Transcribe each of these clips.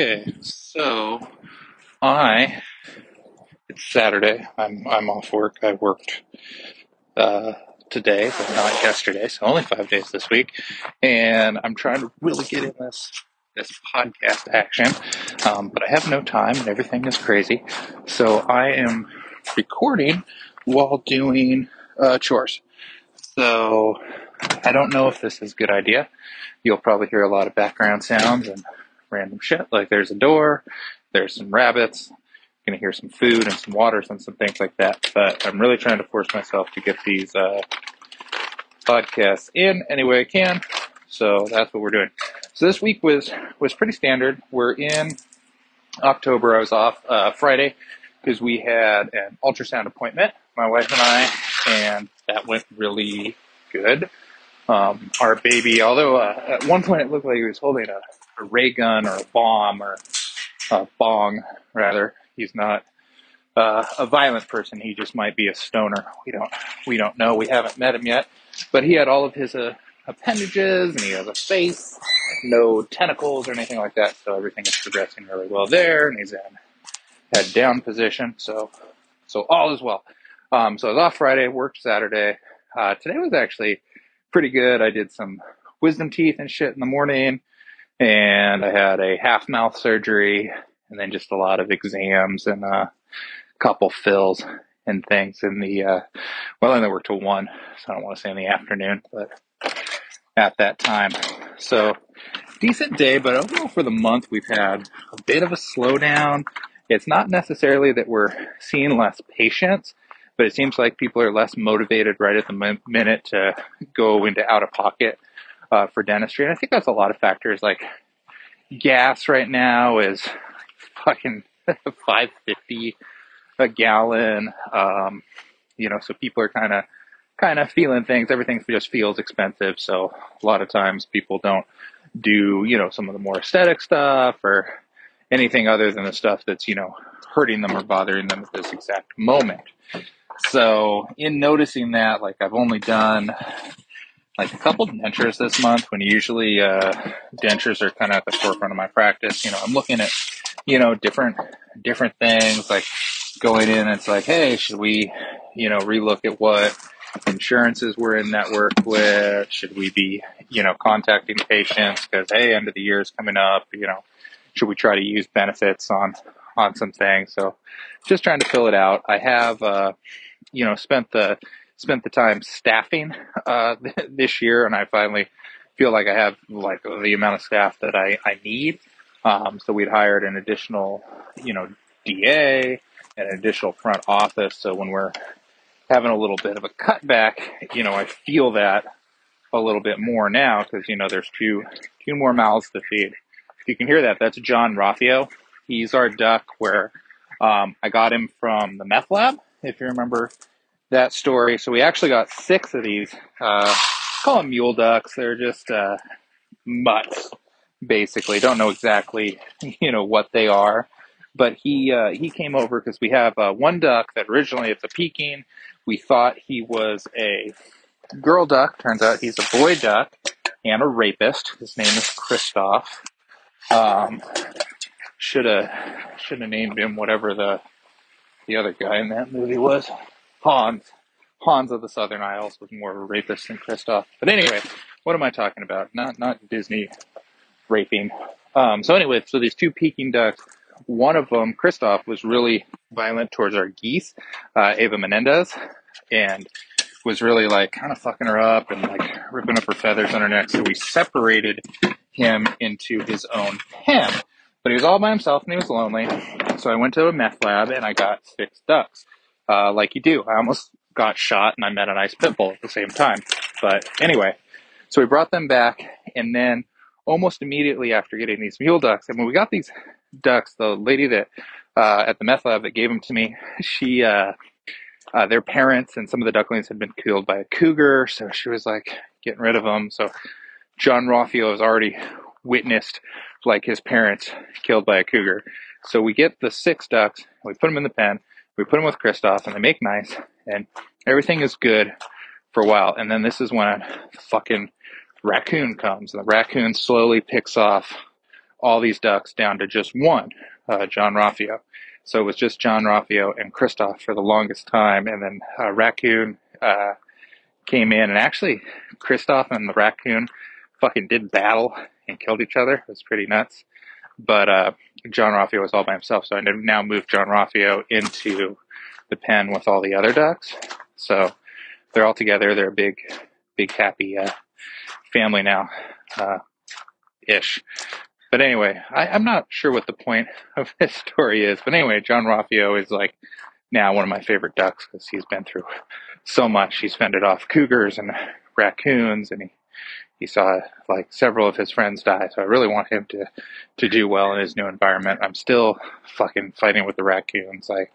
Okay, so I it's Saturday. I'm I'm off work. I worked uh, today, but not yesterday, so only five days this week. And I'm trying to really get in this this podcast action, um, but I have no time, and everything is crazy. So I am recording while doing uh, chores. So I don't know if this is a good idea. You'll probably hear a lot of background sounds and random shit. Like there's a door, there's some rabbits, going to hear some food and some water and some things like that. But I'm really trying to force myself to get these uh, podcasts in any way I can. So that's what we're doing. So this week was was pretty standard. We're in October. I was off uh, Friday because we had an ultrasound appointment, my wife and I, and that went really good. Um, our baby, although uh, at one point it looked like he was holding a a ray gun or a bomb or a bong, rather. He's not uh, a violent person. He just might be a stoner. We don't we don't know. We haven't met him yet, but he had all of his uh, appendages and he has a face, no tentacles or anything like that. So everything is progressing really well there, and he's in head down position. So so all is well. Um, so I was off Friday, worked Saturday. Uh, today was actually pretty good. I did some wisdom teeth and shit in the morning and I had a half mouth surgery and then just a lot of exams and a couple fills and things in the, uh, well, I only worked till one, so I don't want to say in the afternoon, but at that time. So decent day, but overall for the month, we've had a bit of a slowdown. It's not necessarily that we're seeing less patients, but it seems like people are less motivated right at the minute to go into out of pocket uh, for dentistry. And I think that's a lot of factors. Like gas right now is fucking 550 a gallon. Um, you know, so people are kind of kind of feeling things. Everything just feels expensive. So a lot of times people don't do, you know, some of the more aesthetic stuff or anything other than the stuff that's, you know, hurting them or bothering them at this exact moment. So in noticing that, like I've only done like a couple dentures this month when usually uh, dentures are kind of at the forefront of my practice. You know, I'm looking at you know different different things like going in. It's like, hey, should we you know relook at what insurances we're in network with? Should we be you know contacting patients because hey, end of the year is coming up. You know, should we try to use benefits on on some things? So just trying to fill it out. I have uh, you know spent the spent the time staffing uh, this year, and I finally feel like I have like the amount of staff that I, I need. Um, so we'd hired an additional, you know, DA and an additional front office. So when we're having a little bit of a cutback, you know, I feel that a little bit more now because you know there's two two more mouths to feed. If you can hear that, that's John Raffio. He's our duck where um, I got him from the meth lab. If you remember that story. So we actually got six of these. Uh, call them mule ducks. They're just uh, mutts, basically. Don't know exactly, you know, what they are. But he uh, he came over because we have uh, one duck that originally it's a Peking. We thought he was a girl duck. Turns out he's a boy duck and a rapist. His name is Kristoff. Um, should have should have named him whatever the the other guy in that movie was. Hans. Hans of the Southern Isles was more of a rapist than Kristoff. But anyway, what am I talking about? Not not Disney raping. Um, so anyway, so these two Peking ducks. One of them, Kristoff, was really violent towards our geese, uh, Ava Menendez, and was really like kind of fucking her up and like ripping up her feathers on her neck. So we separated him into his own pen. But he was all by himself and he was lonely. So I went to a meth lab and I got six ducks uh, like you do. I almost got shot and I met a nice pit bull at the same time. But anyway, so we brought them back, and then almost immediately after getting these mule ducks, and when we got these ducks, the lady that uh, at the meth lab that gave them to me, she uh, uh, their parents and some of the ducklings had been killed by a cougar, so she was like getting rid of them. So John Raffio has already witnessed like his parents killed by a cougar. So we get the six ducks, we put them in the pen, we put them with Kristoff and they make nice and everything is good for a while. And then this is when a fucking raccoon comes and the raccoon slowly picks off all these ducks down to just one, uh, John Raffio. So it was just John Raffio and Kristoff for the longest time, and then uh, Raccoon uh, came in, and actually Kristoff and the Raccoon fucking did battle and killed each other. It was pretty nuts. But uh, John Raffio was all by himself, so I now moved John Raffio into the pen with all the other ducks. So they're all together. They're a big, big happy uh, family now, uh, ish. But anyway, I, I'm not sure what the point of this story is. But anyway, John Raffio is like now one of my favorite ducks because he's been through so much. He's fended off cougars and raccoons, and he he saw like several of his friends die. So I really want him to to do well in his new environment. I'm still fucking fighting with the raccoons. I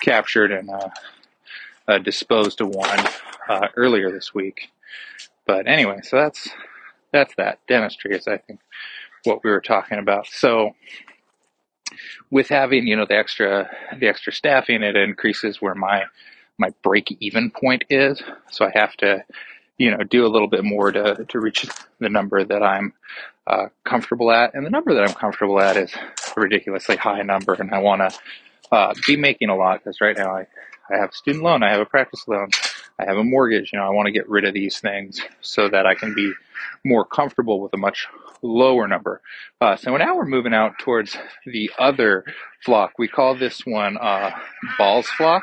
captured and uh, uh, disposed of one uh, earlier this week. But anyway, so that's that's that dentistry is I think what we were talking about. So with having you know the extra the extra staffing, it increases where my my break even point is. So I have to you know do a little bit more to to reach the number that I'm uh, comfortable at, and the number that I'm comfortable at is a ridiculously high number, and I want to uh, be making a lot because right now I I have student loan, I have a practice loan, I have a mortgage. You know, I want to get rid of these things so that I can be more comfortable with a much lower number. Uh, so now we're moving out towards the other flock. We call this one uh, Balls flock.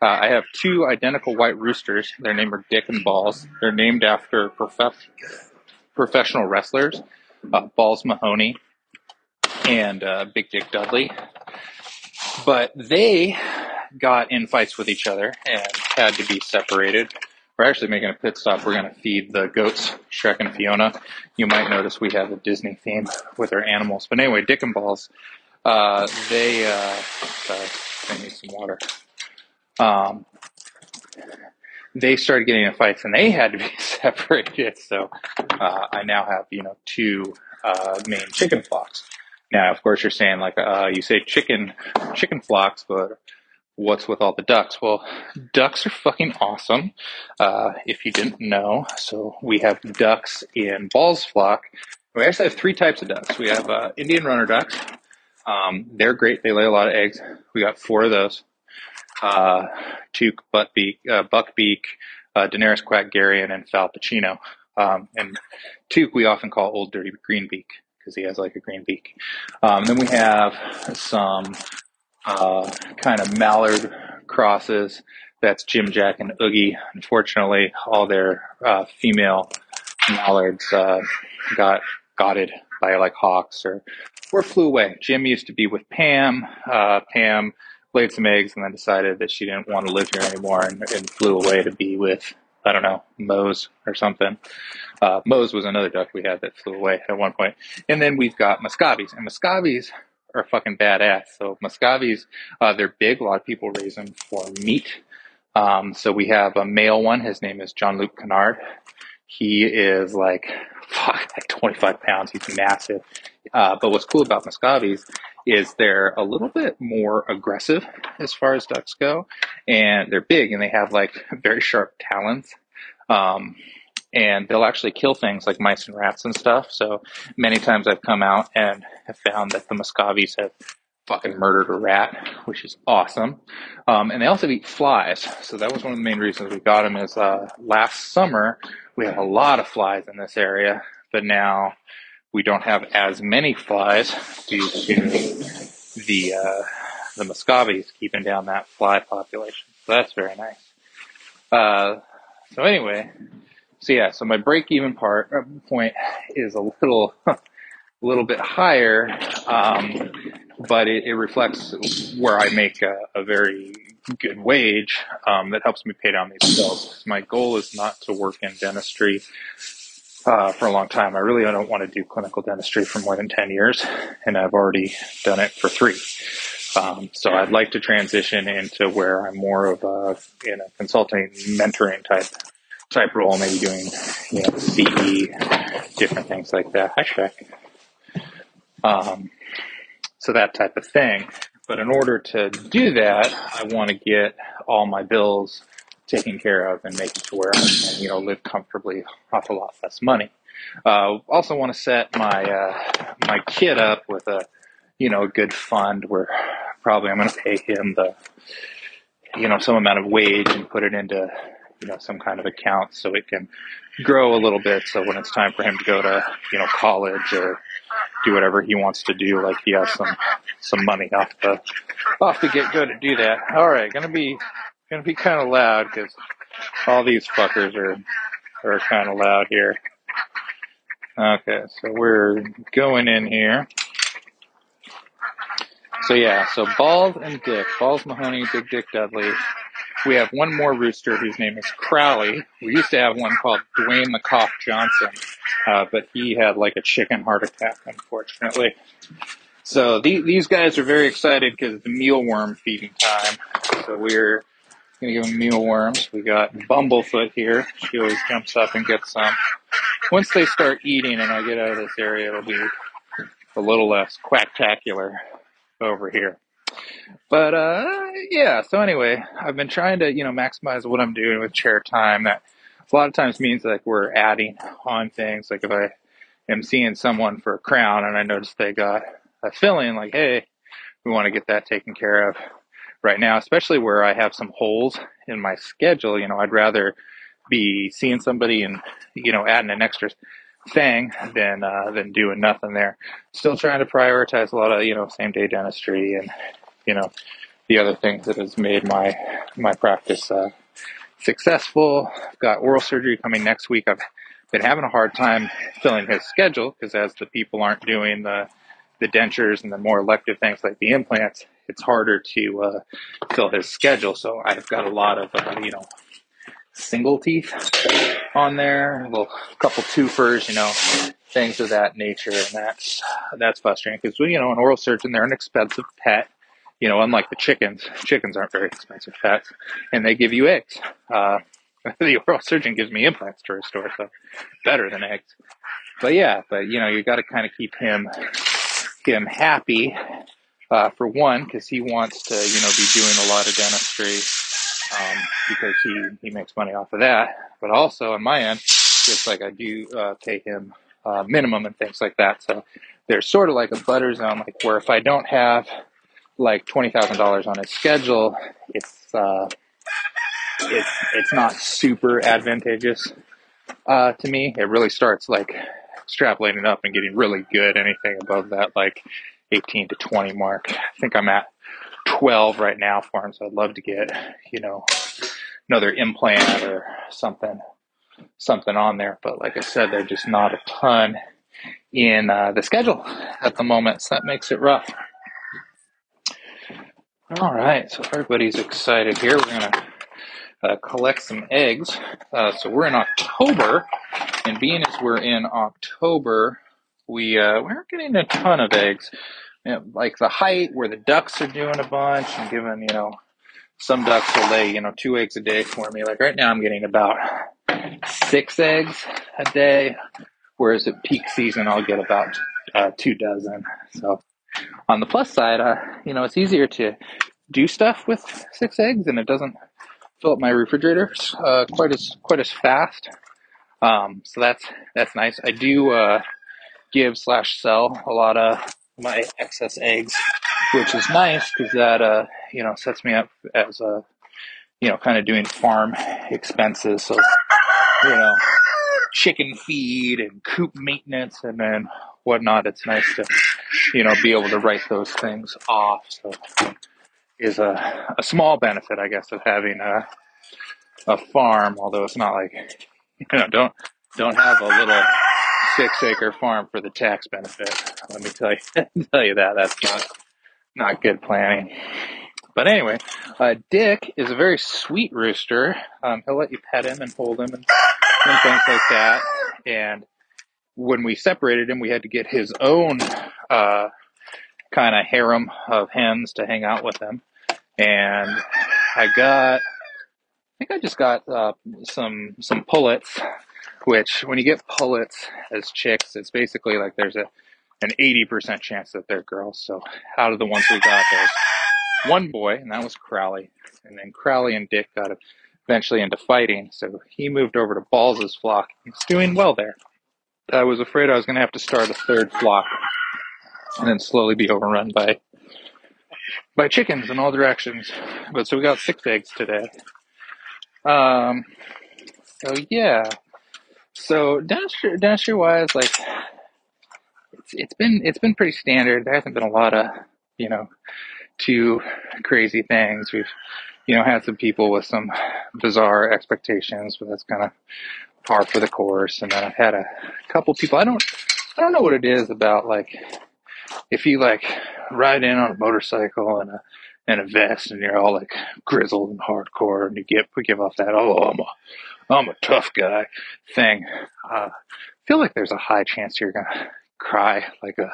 Uh, I have two identical white roosters. Their name are Dick and Balls. They're named after prof- professional wrestlers, uh, Balls Mahoney and uh, Big Dick Dudley. But they got in fights with each other and had to be separated. We're actually making a pit stop. We're going to feed the goats, Shrek and Fiona. You might notice we have a Disney theme with our animals. But anyway, Dick and Balls, uh, they, uh, sorry, I need some water. Um, they started getting in fights and they had to be separated. So uh, I now have, you know, two uh, main chicken flocks. Now, of course, you're saying like uh, you say chicken chicken flocks, but what's with all the ducks? Well, ducks are fucking awesome. Uh, if you didn't know, so we have ducks in Balls flock. We actually have three types of ducks. We have uh, Indian runner ducks. Um, they're great. They lay a lot of eggs. We got four of those. Uh, Toque, Buttbeak, uh, Buckbeak, uh, Daenerys Quackgarian, and Fal Pacino. Um, and Toque we often call Old Dirty Greenbeak because he has like a green beak. Um, then we have some uh, kind of mallard crosses. That's Jim, Jack, and Oogie. Unfortunately, all their uh, female mallards uh, got gotted by like hawks or or flew away. Jim used to be with Pam. Uh, Pam laid some eggs and then decided that she didn't want to live here anymore and, and flew away to be with I don't know Mose or something. Uh, Mose was another duck we had that flew away at one point. And then we've got Muscovies, and Muscovies are fucking badass. So Muscovies, uh, they're big. A lot of people raise them for meat. Um, so we have a male one. His name is John Luke Kennard. He is like, fuck, like 25 pounds. He's massive. Uh, but what's cool about Muscovies is they're a little bit more aggressive as far as ducks go. And they're big and they have like very sharp talons. Um, and they'll actually kill things like mice and rats and stuff. So many times I've come out and have found that the Muscovies have fucking murdered a rat, which is awesome. Um, and they also eat flies. So that was one of the main reasons we got them is, uh, last summer we had a lot of flies in this area, but now we don't have as many flies due to the, uh, the Muscovies keeping down that fly population. So that's very nice. Uh, so anyway, so yeah, so my break even part uh, point is a little, a little bit higher, um, but it, it, reflects where I make a, a very good wage um, that helps me pay down these bills. My goal is not to work in dentistry uh, for a long time. I really don't want to do clinical dentistry for more than 10 years, and I've already done it for three. Um, so I'd like to transition into where I'm more of a you know consulting, mentoring type type role, maybe doing, you know, CE, different things like that. Hi, Shrek. Um, so that type of thing. But in order to do that, I want to get all my bills taken care of and make it to where I can, you know, live comfortably off a lot less money. Uh, also want to set my uh, my kid up with a you know a good fund where probably I'm going to pay him the you know some amount of wage and put it into you know some kind of account so it can grow a little bit. So when it's time for him to go to you know college or do whatever he wants to do, like he has some some money off the off to get go to do that. All right, gonna be gonna be kind of loud because all these fuckers are are kind of loud here. Okay, so we're going in here. So yeah, so Balls and Dick, Balls Mahoney, Big Dick Dudley. We have one more rooster whose name is Crowley. We used to have one called Dwayne the Cough Johnson, uh, but he had like a chicken heart attack, unfortunately. So the, these guys are very excited because it's the mealworm feeding time. So we're gonna give them mealworms. We got Bumblefoot here. She always jumps up and gets some. Once they start eating and I get out of this area, it'll be a little less quacktacular over here. But uh, yeah. So anyway, I've been trying to you know maximize what I'm doing with chair time. That a lot of times means like we're adding on things. Like if I am seeing someone for a crown and I notice they got a filling, like hey, we want to get that taken care of right now, especially where I have some holes in my schedule. You know, I'd rather be seeing somebody and you know adding an extra thing than uh, than doing nothing there. Still trying to prioritize a lot of you know same day dentistry and you know the other things that has made my my practice uh, successful. I've got oral surgery coming next week. I've been having a hard time filling his schedule because as the people aren't doing the the dentures and the more elective things like the implants, it's harder to uh, fill his schedule. So I've got a lot of uh, you know single teeth on there, a couple twofers, you know, things of that nature, and that's that's frustrating because you know an oral surgeon they're an expensive pet. You know, unlike the chickens, chickens aren't very expensive pets, and they give you eggs. Uh, the oral surgeon gives me implants to restore, so better than eggs. But yeah, but you know, you got to kind of keep him him happy uh, for one, because he wants to, you know, be doing a lot of dentistry um, because he, he makes money off of that. But also on my end, it's like I do uh, pay him uh, minimum and things like that. So there's sort of like a butter zone, like where if I don't have like twenty thousand dollars on his schedule, it's uh, it's it's not super advantageous uh, to me. It really starts like extrapolating up and getting really good. Anything above that, like 18 to 20 mark. I think I'm at 12 right now for him, so I'd love to get, you know, another implant or something, something on there. But like I said, there's just not a ton in uh, the schedule at the moment, so that makes it rough. All right, so everybody's excited here. We're gonna uh, collect some eggs. Uh, so we're in October, and being as we're in October, we uh, we aren't getting a ton of eggs you know, like the height where the ducks are doing a bunch and giving, you know, some ducks will lay, you know, two eggs a day for me. Like right now I'm getting about six eggs a day, whereas at peak season I'll get about uh, two dozen. So on the plus side, uh, you know, it's easier to do stuff with six eggs and it doesn't fill up my refrigerator uh, quite as quite as fast. Um, so that's that's nice. I do uh, give slash sell a lot of my excess eggs, which is nice because that uh, you know sets me up as a you know kind of doing farm expenses. So you know chicken feed and coop maintenance and then whatnot. It's nice to you know be able to write those things off. So is a a small benefit, I guess, of having a a farm. Although it's not like you know don't don't have a little six acre farm for the tax benefit. Let me tell you tell you that that's not not good planning. But anyway, uh, Dick is a very sweet rooster. Um, he'll let you pet him and hold him and, and things like that. And when we separated him, we had to get his own uh, kind of harem of hens to hang out with him. And I got, I think I just got uh, some some pullets which when you get pullets as chicks, it's basically like there's a an 80% chance that they're girls. So out of the ones we got, there's one boy, and that was Crowley. And then Crowley and Dick got eventually into fighting. So he moved over to Balls's flock. He's doing well there. I was afraid I was going to have to start a third flock and then slowly be overrun by by chickens in all directions. But so we got six eggs today. Um, so yeah. So dentistry, dentistry wise, like it's it's been it's been pretty standard. There hasn't been a lot of you know too crazy things. We've you know had some people with some bizarre expectations, but that's kind of par for the course. And then I've had a couple people. I don't I don't know what it is about like if you like ride in on a motorcycle and a and a vest and you're all like grizzled and hardcore and you get we give off that oh I'm a I'm a tough guy thing. Uh, I feel like there's a high chance you're gonna cry like a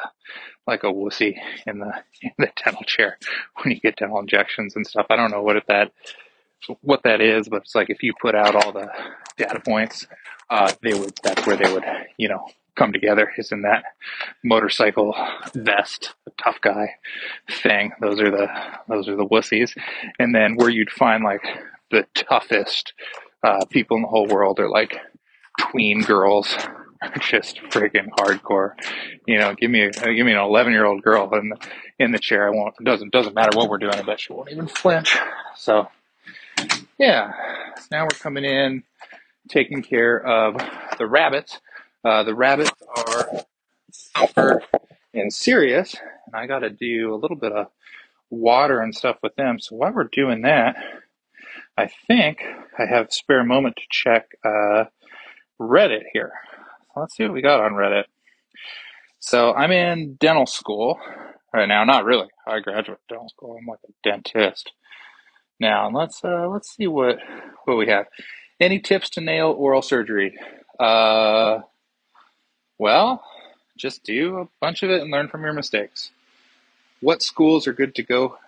like a wussy in the in the dental chair when you get dental injections and stuff. I don't know what if that what that is, but it's like if you put out all the data points, uh, they would that's where they would you know come together is in that motorcycle vest, tough guy thing. Those are the those are the wussies, and then where you'd find like the toughest uh, people in the whole world are like tween girls just freaking hardcore. You know, give me a, give me an 11 year old girl in the, in the chair. I won't, doesn't, doesn't matter what we're doing. I bet she won't even flinch. So yeah, now we're coming in, taking care of the rabbits. Uh, the rabbits are Thumper and Sirius, and I got to do a little bit of water and stuff with them. So while we're doing that, I think I have spare moment to check uh, Reddit here. Let's see what we got on Reddit. So I'm in dental school right now. Not really. I graduate dental school. I'm like a dentist. Now let's uh, let's see what what we have. Any tips to nail oral surgery? Uh, well, just do a bunch of it and learn from your mistakes. What schools are good to go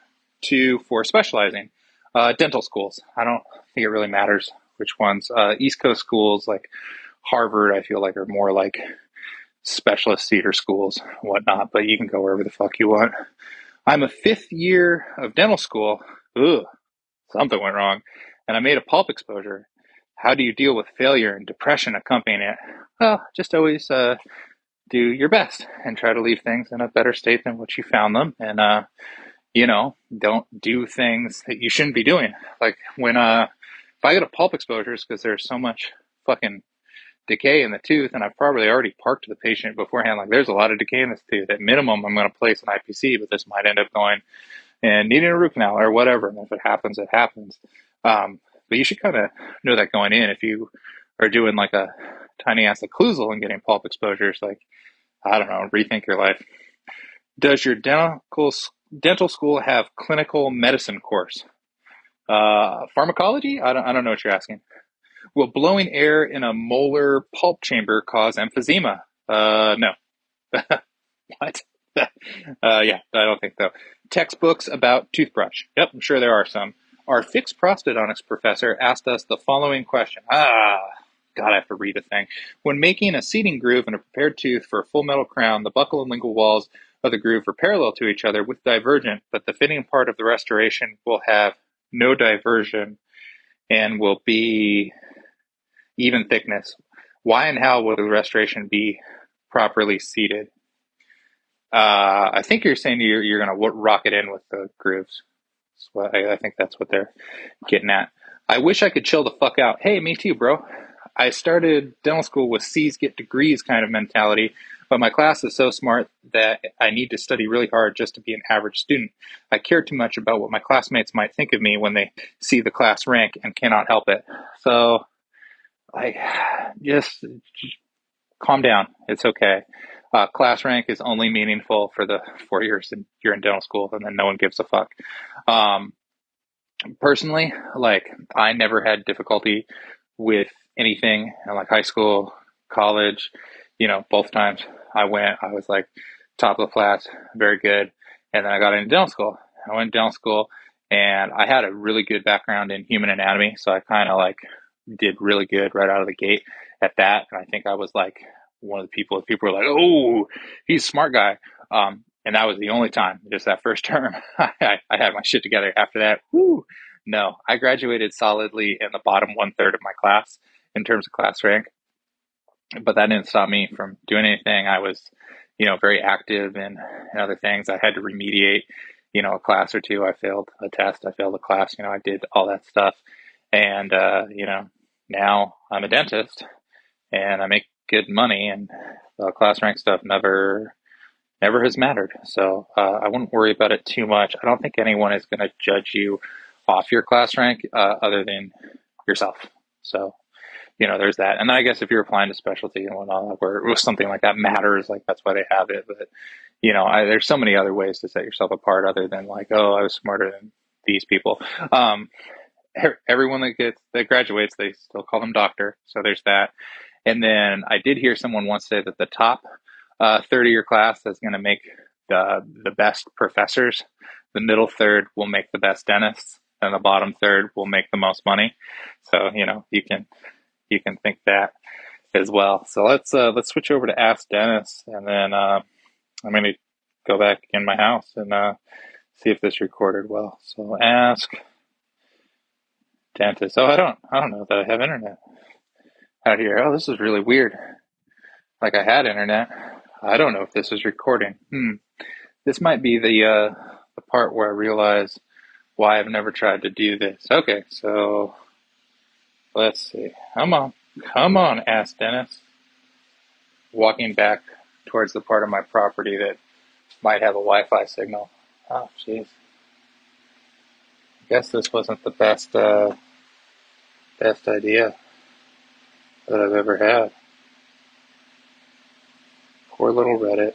to for specializing? Uh, dental schools. I don't think it really matters which ones. Uh, East Coast schools like Harvard, I feel like are more like specialist theater schools, whatnot. But you can go wherever the fuck you want. I'm a fifth year of dental school. Ugh, something went wrong, and I made a pulp exposure. How do you deal with failure and depression accompanying it? Well, just always uh, do your best and try to leave things in a better state than what you found them. And, uh, you know, don't do things that you shouldn't be doing. Like when, uh, if I get a pulp exposures because there's so much fucking decay in the tooth and I've probably already parked the patient beforehand, like there's a lot of decay in this tooth. At minimum, I'm going to place an IPC, but this might end up going and needing a root canal or whatever. And if it happens, it happens. Um, but you should kind of know that going in. If you are doing like a tiny ass occlusal and getting pulp exposures, like, I don't know, rethink your life. Does your dental, dental school have clinical medicine course? Uh, pharmacology? I don't, I don't know what you're asking. Will blowing air in a molar pulp chamber cause emphysema? Uh, no. what? uh, yeah, I don't think so. Textbooks about toothbrush. Yep, I'm sure there are some. Our fixed prosthodontics professor asked us the following question. Ah, God, I have to read a thing. When making a seating groove in a prepared tooth for a full metal crown, the buccal and lingual walls of the groove are parallel to each other with divergent, but the fitting part of the restoration will have no diversion and will be even thickness. Why and how will the restoration be properly seated? Uh, I think you're saying you're, you're going to rock it in with the grooves. What I, I think that's what they're getting at. I wish I could chill the fuck out. Hey, me too, bro. I started dental school with C's get degrees kind of mentality, but my class is so smart that I need to study really hard just to be an average student. I care too much about what my classmates might think of me when they see the class rank and cannot help it. So, like, just, just calm down. It's okay. Uh, class rank is only meaningful for the four years and you're in dental school, and then no one gives a fuck. Um, personally, like I never had difficulty with anything in like high school, college. You know, both times I went, I was like top of the class, very good, and then I got into dental school. I went to dental school, and I had a really good background in human anatomy, so I kind of like did really good right out of the gate at that. And I think I was like one of the people, people were like, "Oh, he's a smart guy," um, and that was the only time, just that first term, I, I, had my shit together. After that, whoo, no, I graduated solidly in the bottom one third of my class in terms of class rank. but that didn't stop me from doing anything. I was, you know, very active in, in other things. I had to remediate, you know, a class or two. I failed a test. I failed a class. You know, I did all that stuff. And, uh, you know, now I'm a dentist and I make good money and class rank stuff never, never has mattered. So, uh, I wouldn't worry about it too much. I don't think anyone is going to judge you off your class rank, uh, other than yourself. So, you know, there's that. And then I guess if you're applying to specialty and whatnot, where something like that matters, like that's why they have it. But, you know, I, there's so many other ways to set yourself apart other than like, oh, I was smarter than these people. Um, everyone that gets, that graduates, they still call them doctor. So there's that. And then I did hear someone once say that the top uh, third of your class is going to make the, the best professors. The middle third will make the best dentists and the bottom third will make the most money. So, you know, you can you can think that as well. So let's uh, let's switch over to Ask Dennis, and then uh, I'm going to go back in my house and uh, see if this recorded well. So ask dentist. Oh, I don't I don't know that I have internet out here. Oh, this is really weird. Like I had internet. I don't know if this is recording. Hmm. This might be the uh, the part where I realize why I've never tried to do this. Okay, so Let's see. Come on. Come on, asked Dennis. Walking back towards the part of my property that might have a Wi Fi signal. Oh, jeez. I guess this wasn't the best, uh, best idea that I've ever had. Poor little Reddit.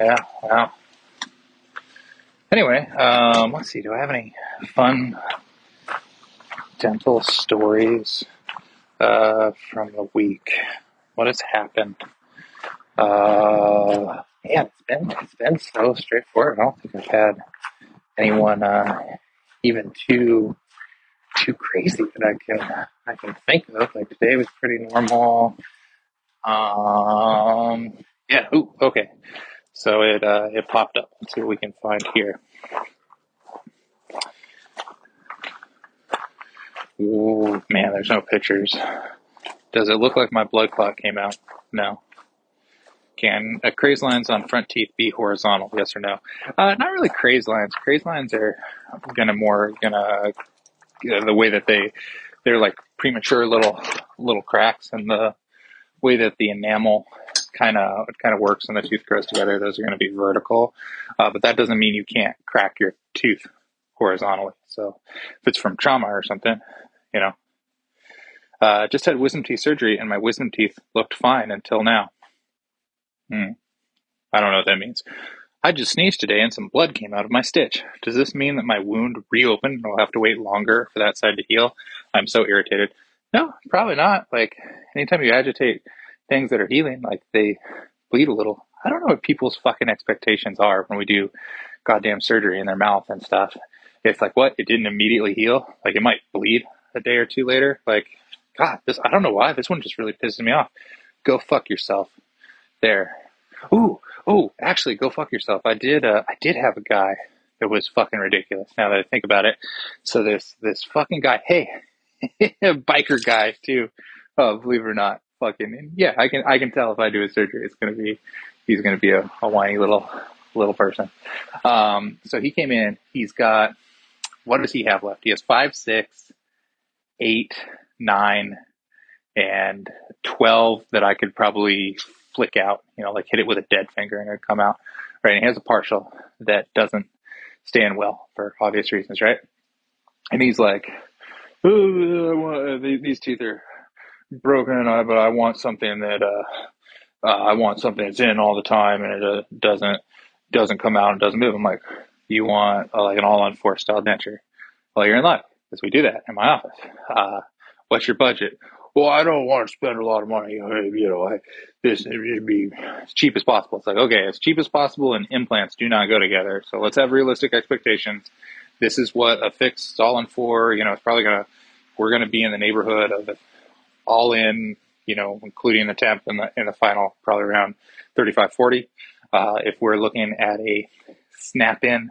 Yeah, wow. Anyway, um, let's see. Do I have any fun dental stories uh, from the week? What has happened? Uh, yeah, it's been it's been so straightforward. I don't think I've had anyone uh, even too too crazy that I can I can think of. Like today was pretty normal. Um, yeah. Ooh, okay. So it uh, it popped up. Let's see what we can find here. Ooh, man, there's no pictures. Does it look like my blood clot came out? No. Can a craze lines on front teeth be horizontal? Yes or no? Uh, not really craze lines. Craze lines are gonna more gonna uh, the way that they they're like premature little little cracks, and the way that the enamel kind of kind of works and the tooth grows together, those are going to be vertical. Uh, but that doesn't mean you can't crack your tooth horizontally. So if it's from trauma or something, you know. Uh, just had wisdom teeth surgery and my wisdom teeth looked fine until now. Hmm. I don't know what that means. I just sneezed today and some blood came out of my stitch. Does this mean that my wound reopened and I'll have to wait longer for that side to heal? I'm so irritated. No, probably not. Like, anytime you agitate things that are healing, like they bleed a little. I don't know what people's fucking expectations are when we do goddamn surgery in their mouth and stuff. It's like, what? It didn't immediately heal? Like, it might bleed a day or two later? Like, God, this, I don't know why. This one just really pisses me off. Go fuck yourself. There. Ooh, ooh, actually, go fuck yourself. I did, uh, I did have a guy that was fucking ridiculous now that I think about it. So this, this fucking guy, hey, a biker guy too. Oh, believe it or not, fucking yeah. I can I can tell if I do a surgery, it's gonna be he's gonna be a, a whiny little little person. Um, so he came in. He's got what does he have left? He has five, six, eight, nine, and twelve that I could probably flick out. You know, like hit it with a dead finger and it'd come out. Right. And he has a partial that doesn't stand well for obvious reasons. Right. And he's like, oh, these teeth are broken, but I want something that uh, uh, I want something that's in all the time and it uh, doesn't doesn't come out and doesn't move. I'm like, you want uh, like an all on four style denture? Well, you're in luck because we do that in my office. Uh, what's your budget? Well, I don't want to spend a lot of money. You know, I, this it should be as cheap as possible. It's like okay, as cheap as possible, and implants do not go together. So let's have realistic expectations. This is what a fixed all on four, You know, it's probably gonna we're gonna be in the neighborhood of all in, you know, including the temp and the, in the final, probably around 35, 40. Uh, if we're looking at a snap in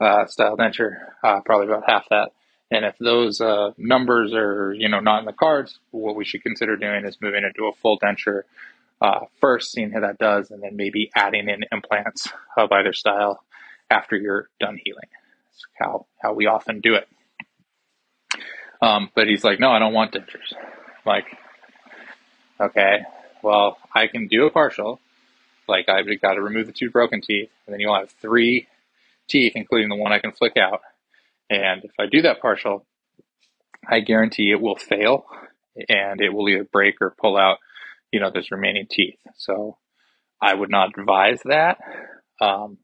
uh, style denture, uh, probably about half that. And if those uh, numbers are, you know, not in the cards, what we should consider doing is moving into a full denture uh, first, seeing how that does, and then maybe adding in implants of either style after you're done healing. That's how how we often do it. Um, but he's like, no, I don't want dentures. I'm like, okay, well, I can do a partial. Like I've got to remove the two broken teeth, and then you'll have three teeth, including the one I can flick out. And if I do that partial, I guarantee it will fail and it will either break or pull out, you know, those remaining teeth. So I would not advise that um,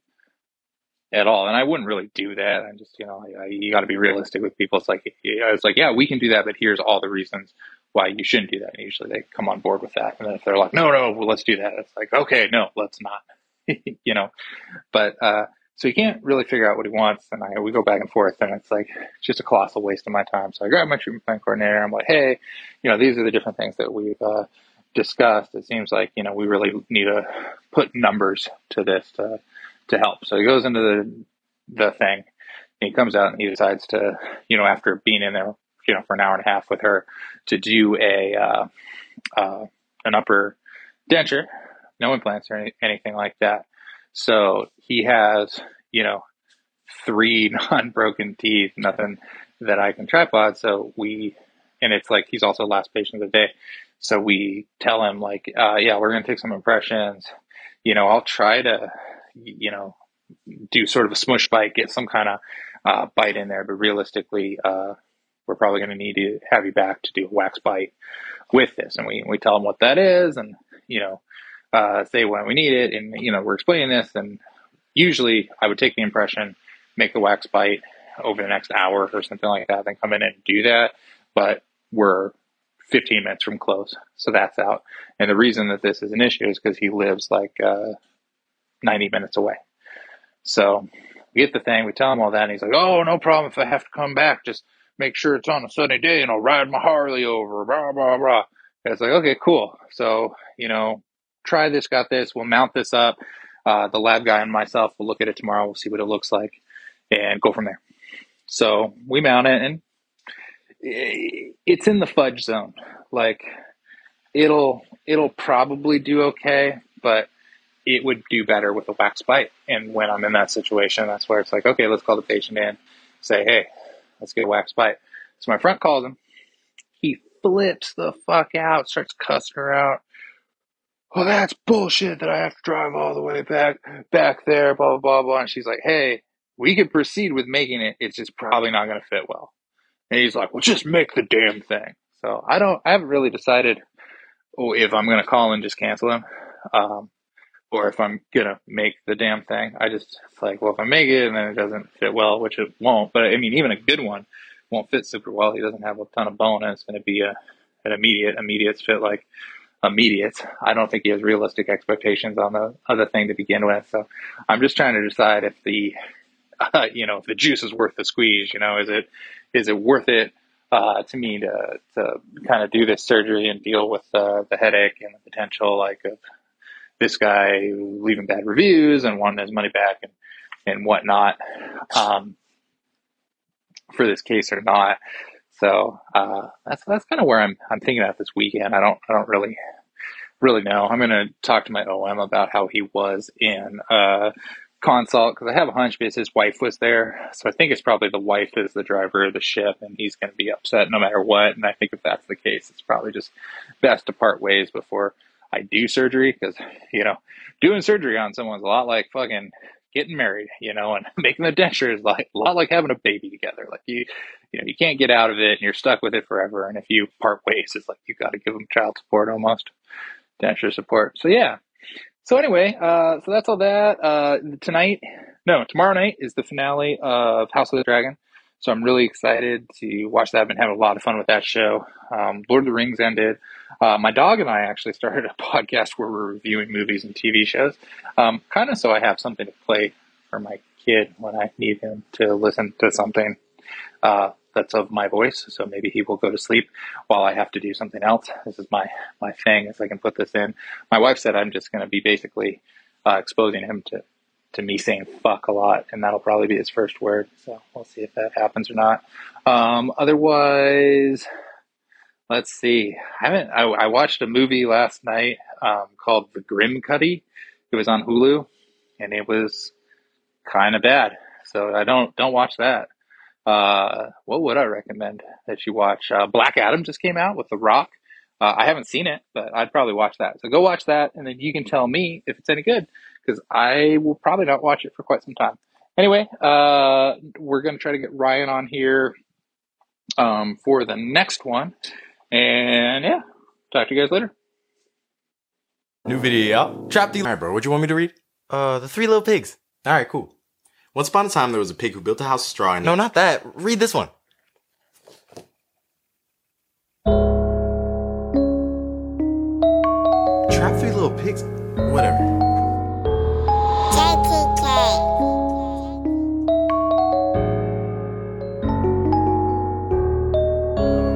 at all. And I wouldn't really do that. I'm just, you know, I, you got to be realistic with people. It's like, I was like, yeah, we can do that, but here's all the reasons why you shouldn't do that. And usually they come on board with that. And then if they're like, no, no, well, let's do that. It's like, okay, no, let's not, you know, but, uh, so he can't really figure out what he wants, and I we go back and forth, and it's like just a colossal waste of my time. So I grab my treatment plan coordinator. I'm like, hey, you know, these are the different things that we've uh, discussed. It seems like you know we really need to put numbers to this to to help. So he goes into the the thing, and he comes out and he decides to, you know, after being in there, you know, for an hour and a half with her, to do a uh, uh, an upper denture, no implants or any, anything like that. So he has, you know, three non-broken teeth, nothing that I can tripod. So we, and it's like he's also last patient of the day. So we tell him like, uh, yeah, we're gonna take some impressions. You know, I'll try to, you know, do sort of a smush bite, get some kind of uh, bite in there, but realistically, uh, we're probably going to need to have you back to do a wax bite with this. And we, we tell them what that is and, you know, uh, say when we need it, and you know we're explaining this, and usually I would take the impression, make the wax bite over the next hour or something like that, then come in and do that. But we're 15 minutes from close, so that's out. And the reason that this is an issue is because he lives like uh, 90 minutes away. So we get the thing, we tell him all that, and he's like, "Oh, no problem. If I have to come back, just make sure it's on a sunny day, and I'll ride my Harley over." Blah blah blah. And it's like, okay, cool. So you know, try this, got this. We'll mount this up. Uh, the lab guy and myself will look at it tomorrow. We'll see what it looks like and go from there. So we mount it and it's in the fudge zone. Like it'll it'll probably do okay, but it would do better with a wax bite. And when I'm in that situation, that's where it's like, okay, let's call the patient in, say, hey, let's get a wax bite. So my friend calls him. He flips the fuck out, starts cussing her out well, that's bullshit that I have to drive all the way back back there, blah blah blah blah. And she's like, hey, we could proceed with making it. It's just probably not going to fit well. And he's like, well, just make the damn thing. So I don't, I haven't really decided if I'm going to call and just cancel him, um, or if I'm going to make the damn thing. I just, it's like, well, if I make it and then it doesn't fit well, which it won't, but I mean, even a good one won't fit super well. He doesn't have a ton of bone and it's going to be a, an immediate, immediate fit like immediate. I don't think he has realistic expectations on the other thing to begin with. So I'm just trying to decide if the, uh, you know, if the juice is worth the squeeze. You know, is it is it worth it uh, to me to to kind of do this surgery and deal with uh, the headache and the potential like of this guy leaving bad reviews and wanting his money back and and whatnot um, for this case or not. So uh, that's that's kind of where I'm I'm thinking about this weekend. I don't I don't really really know. I'm going to talk to my OM about how he was in uh, consult because I have a hunch because his wife was there. So I think it's probably the wife is the driver of the ship and he's going to be upset no matter what. And I think if that's the case, it's probably just best to part ways before I do surgery because, you know, doing surgery on someone's a lot like fucking getting married, you know, and making the denture is like a lot like having a baby together. Like you, you know, you can't get out of it and you're stuck with it forever. And if you part ways, it's like you got to give them child support almost, denture support. So yeah. So anyway, uh, so that's all that. Uh, tonight, no, tomorrow night is the finale of House of the Dragon. So I'm really excited to watch that. I've been having a lot of fun with that show. Um, Lord of the Rings ended. Uh, my dog and I actually started a podcast where we're reviewing movies and TV shows, um, kind of so I have something to play for my kid when I need him to listen to something uh, that's of my voice. So maybe he will go to sleep while I have to do something else. This is my my thing. Is I can put this in. My wife said I'm just going to be basically uh, exposing him to to me saying fuck a lot, and that'll probably be his first word. So we'll see if that happens or not. Um, otherwise, let's see. I haven't. I, I watched a movie last night um, called The Grimcutty. It was on Hulu, and it was kind of bad. So I don't don't watch that. Uh, what would I recommend that you watch? Uh, Black Adam just came out with The Rock. Uh, I haven't seen it, but I'd probably watch that. So go watch that, and then you can tell me if it's any good, because I will probably not watch it for quite some time. Anyway, uh, we're going to try to get Ryan on here um, for the next one. And yeah, talk to you guys later. New video out. Trap the. Alright, bro, what do you want me to read? Uh, the Three Little Pigs. Alright, cool. Once upon a time, there was a pig who built a house of straw and. No, not that. Read this one. Trap three little pigs? Whatever.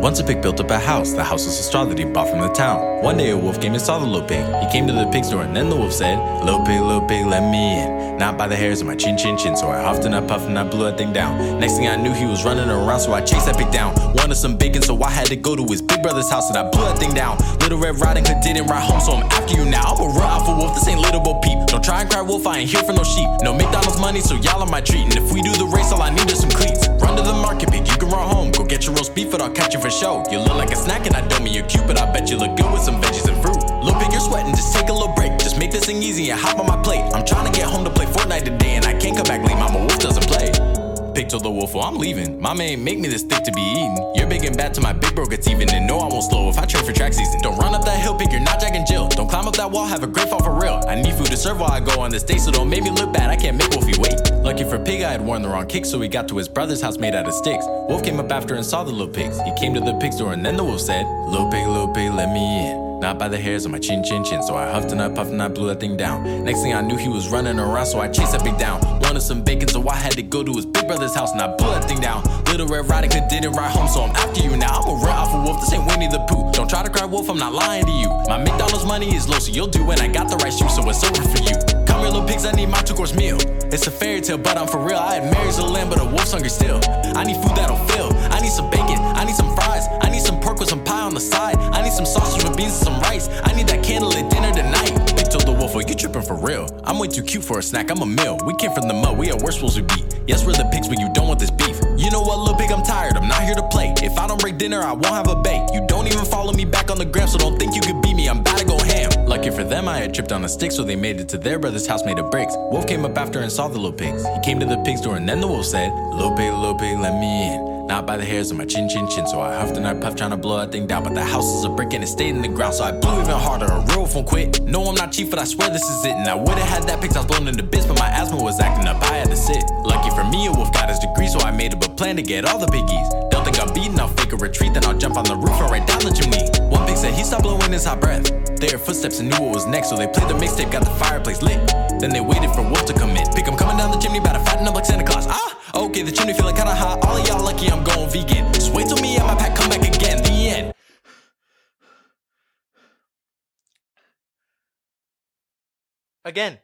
Once a pig built up a house. The house was a straw that he bought from the town. One day a wolf came and saw the little pig. He came to the pig's door and then the wolf said, Little pig, little pig, let me in. Not by the hairs of my chin, chin, chin. So I huffed and I puffed and I blew that thing down. Next thing I knew, he was running around, so I chased that pig down. Wanted some bacon, so I had to go to his big brother's house and I blew that thing down. Little Red Riding Hood didn't ride home, so I'm after you now. I'm a real alpha wolf, this ain't little Bo Peep. Don't try and cry wolf, I ain't here for no sheep. No McDonald's money, so y'all are my treat. And if we do the race, all I need is some cleats. Run to the market, pig, you can run home. Go get your roast beef, but I'll catch you for show. You look like a snack and I don't mean you're cute, but I bet you look good with some veggies and fruit. Little pig, you're sweating, just take a little break. Just make this thing easy and hop on my plate. I'm trying to get home to play Fortnite today, and I can't come back late. Mama Wolf doesn't play. Pig told the wolf, well, I'm leaving. Mama ain't make me this thick to be eaten. You're big and bad to my big bro gets even. And no, I won't slow if I train for track season. Don't run up that hill, pig, you're not Jack and Jill. Don't climb up that wall, have a great fall for real. I need food to serve while I go on this day, so don't make me look bad. I can't make Wolfie wait. Lucky for Pig, I had worn the wrong kick, so he got to his brother's house made out of sticks. Wolf came up after and saw the little pigs. He came to the pig's door, and then the wolf said, Little pig, little pig, let me in. Not by the hairs on my chin, chin, chin. So I huffed and I puffed and I blew that thing down. Next thing I knew, he was running around, so I chased that pig down. Wanted some bacon, so I had to go to his big brother's house and I blew that thing down. Little Red Riding Hood didn't ride home, so I'm after you now. I'm a real alpha wolf, this ain't Winnie the Pooh. Don't try to cry wolf, I'm not lying to you. My McDonald's money is low, so you'll do when I got the right shoes, so it's over for you. Come here, little pigs, I need my two course meal. It's a fairy tale, but I'm for real. I had Mary's a lamb, but a wolf's hungry still. I need food that'll fill. I need some bacon, I need some fries, I need some pork with some pie on the side. I need some sausage with beans and some rice. I need that candlelit dinner tonight. Pig told the wolf, well, you tripping for real. I'm way too cute for a snack, I'm a meal. We came from the mud, we are worse wolves we beat. Yes, we're the pigs, but you don't want this beef. You know what, little pig, I'm tired, I'm not here to play. If I don't break dinner, I won't have a bait. You don't even follow me back on the gram, so don't think you could beat me, I'm about to go ham. Lucky for them, I had tripped on a stick, so they made it to their brother's house made of bricks. Wolf came up after and saw the little pigs. He came to the pig's door, and then the wolf said, Little pig, little pig, let me in. Not by the hairs of my chin, chin, chin. So I huffed and I puffed, trying to blow that thing down. But the house is a brick and it stayed in the ground. So I blew even harder. A real won't quit. No, I'm not cheap, but I swear this is it. And I would've had that pics, I was blown into bits, but my asthma was acting up. I had to sit. Lucky for me, a wolf got his degree, so I made up a plan to get all the piggies. Don't think I'm beaten, I'll fake a retreat, then I'll jump on the roof and right down the chimney. One pig said he stopped blowing his hot breath. They heard footsteps and knew what was next, so they played the mixtape, got the fireplace lit. Then they waited for Wolf to come in. Pick him coming down the chimney, about to fatten up like Santa Claus. Ah! Okay, the chimney feeling kinda hot. All of y'all lucky I'm going vegan. Just wait till me and my pack come back again. The end. Again.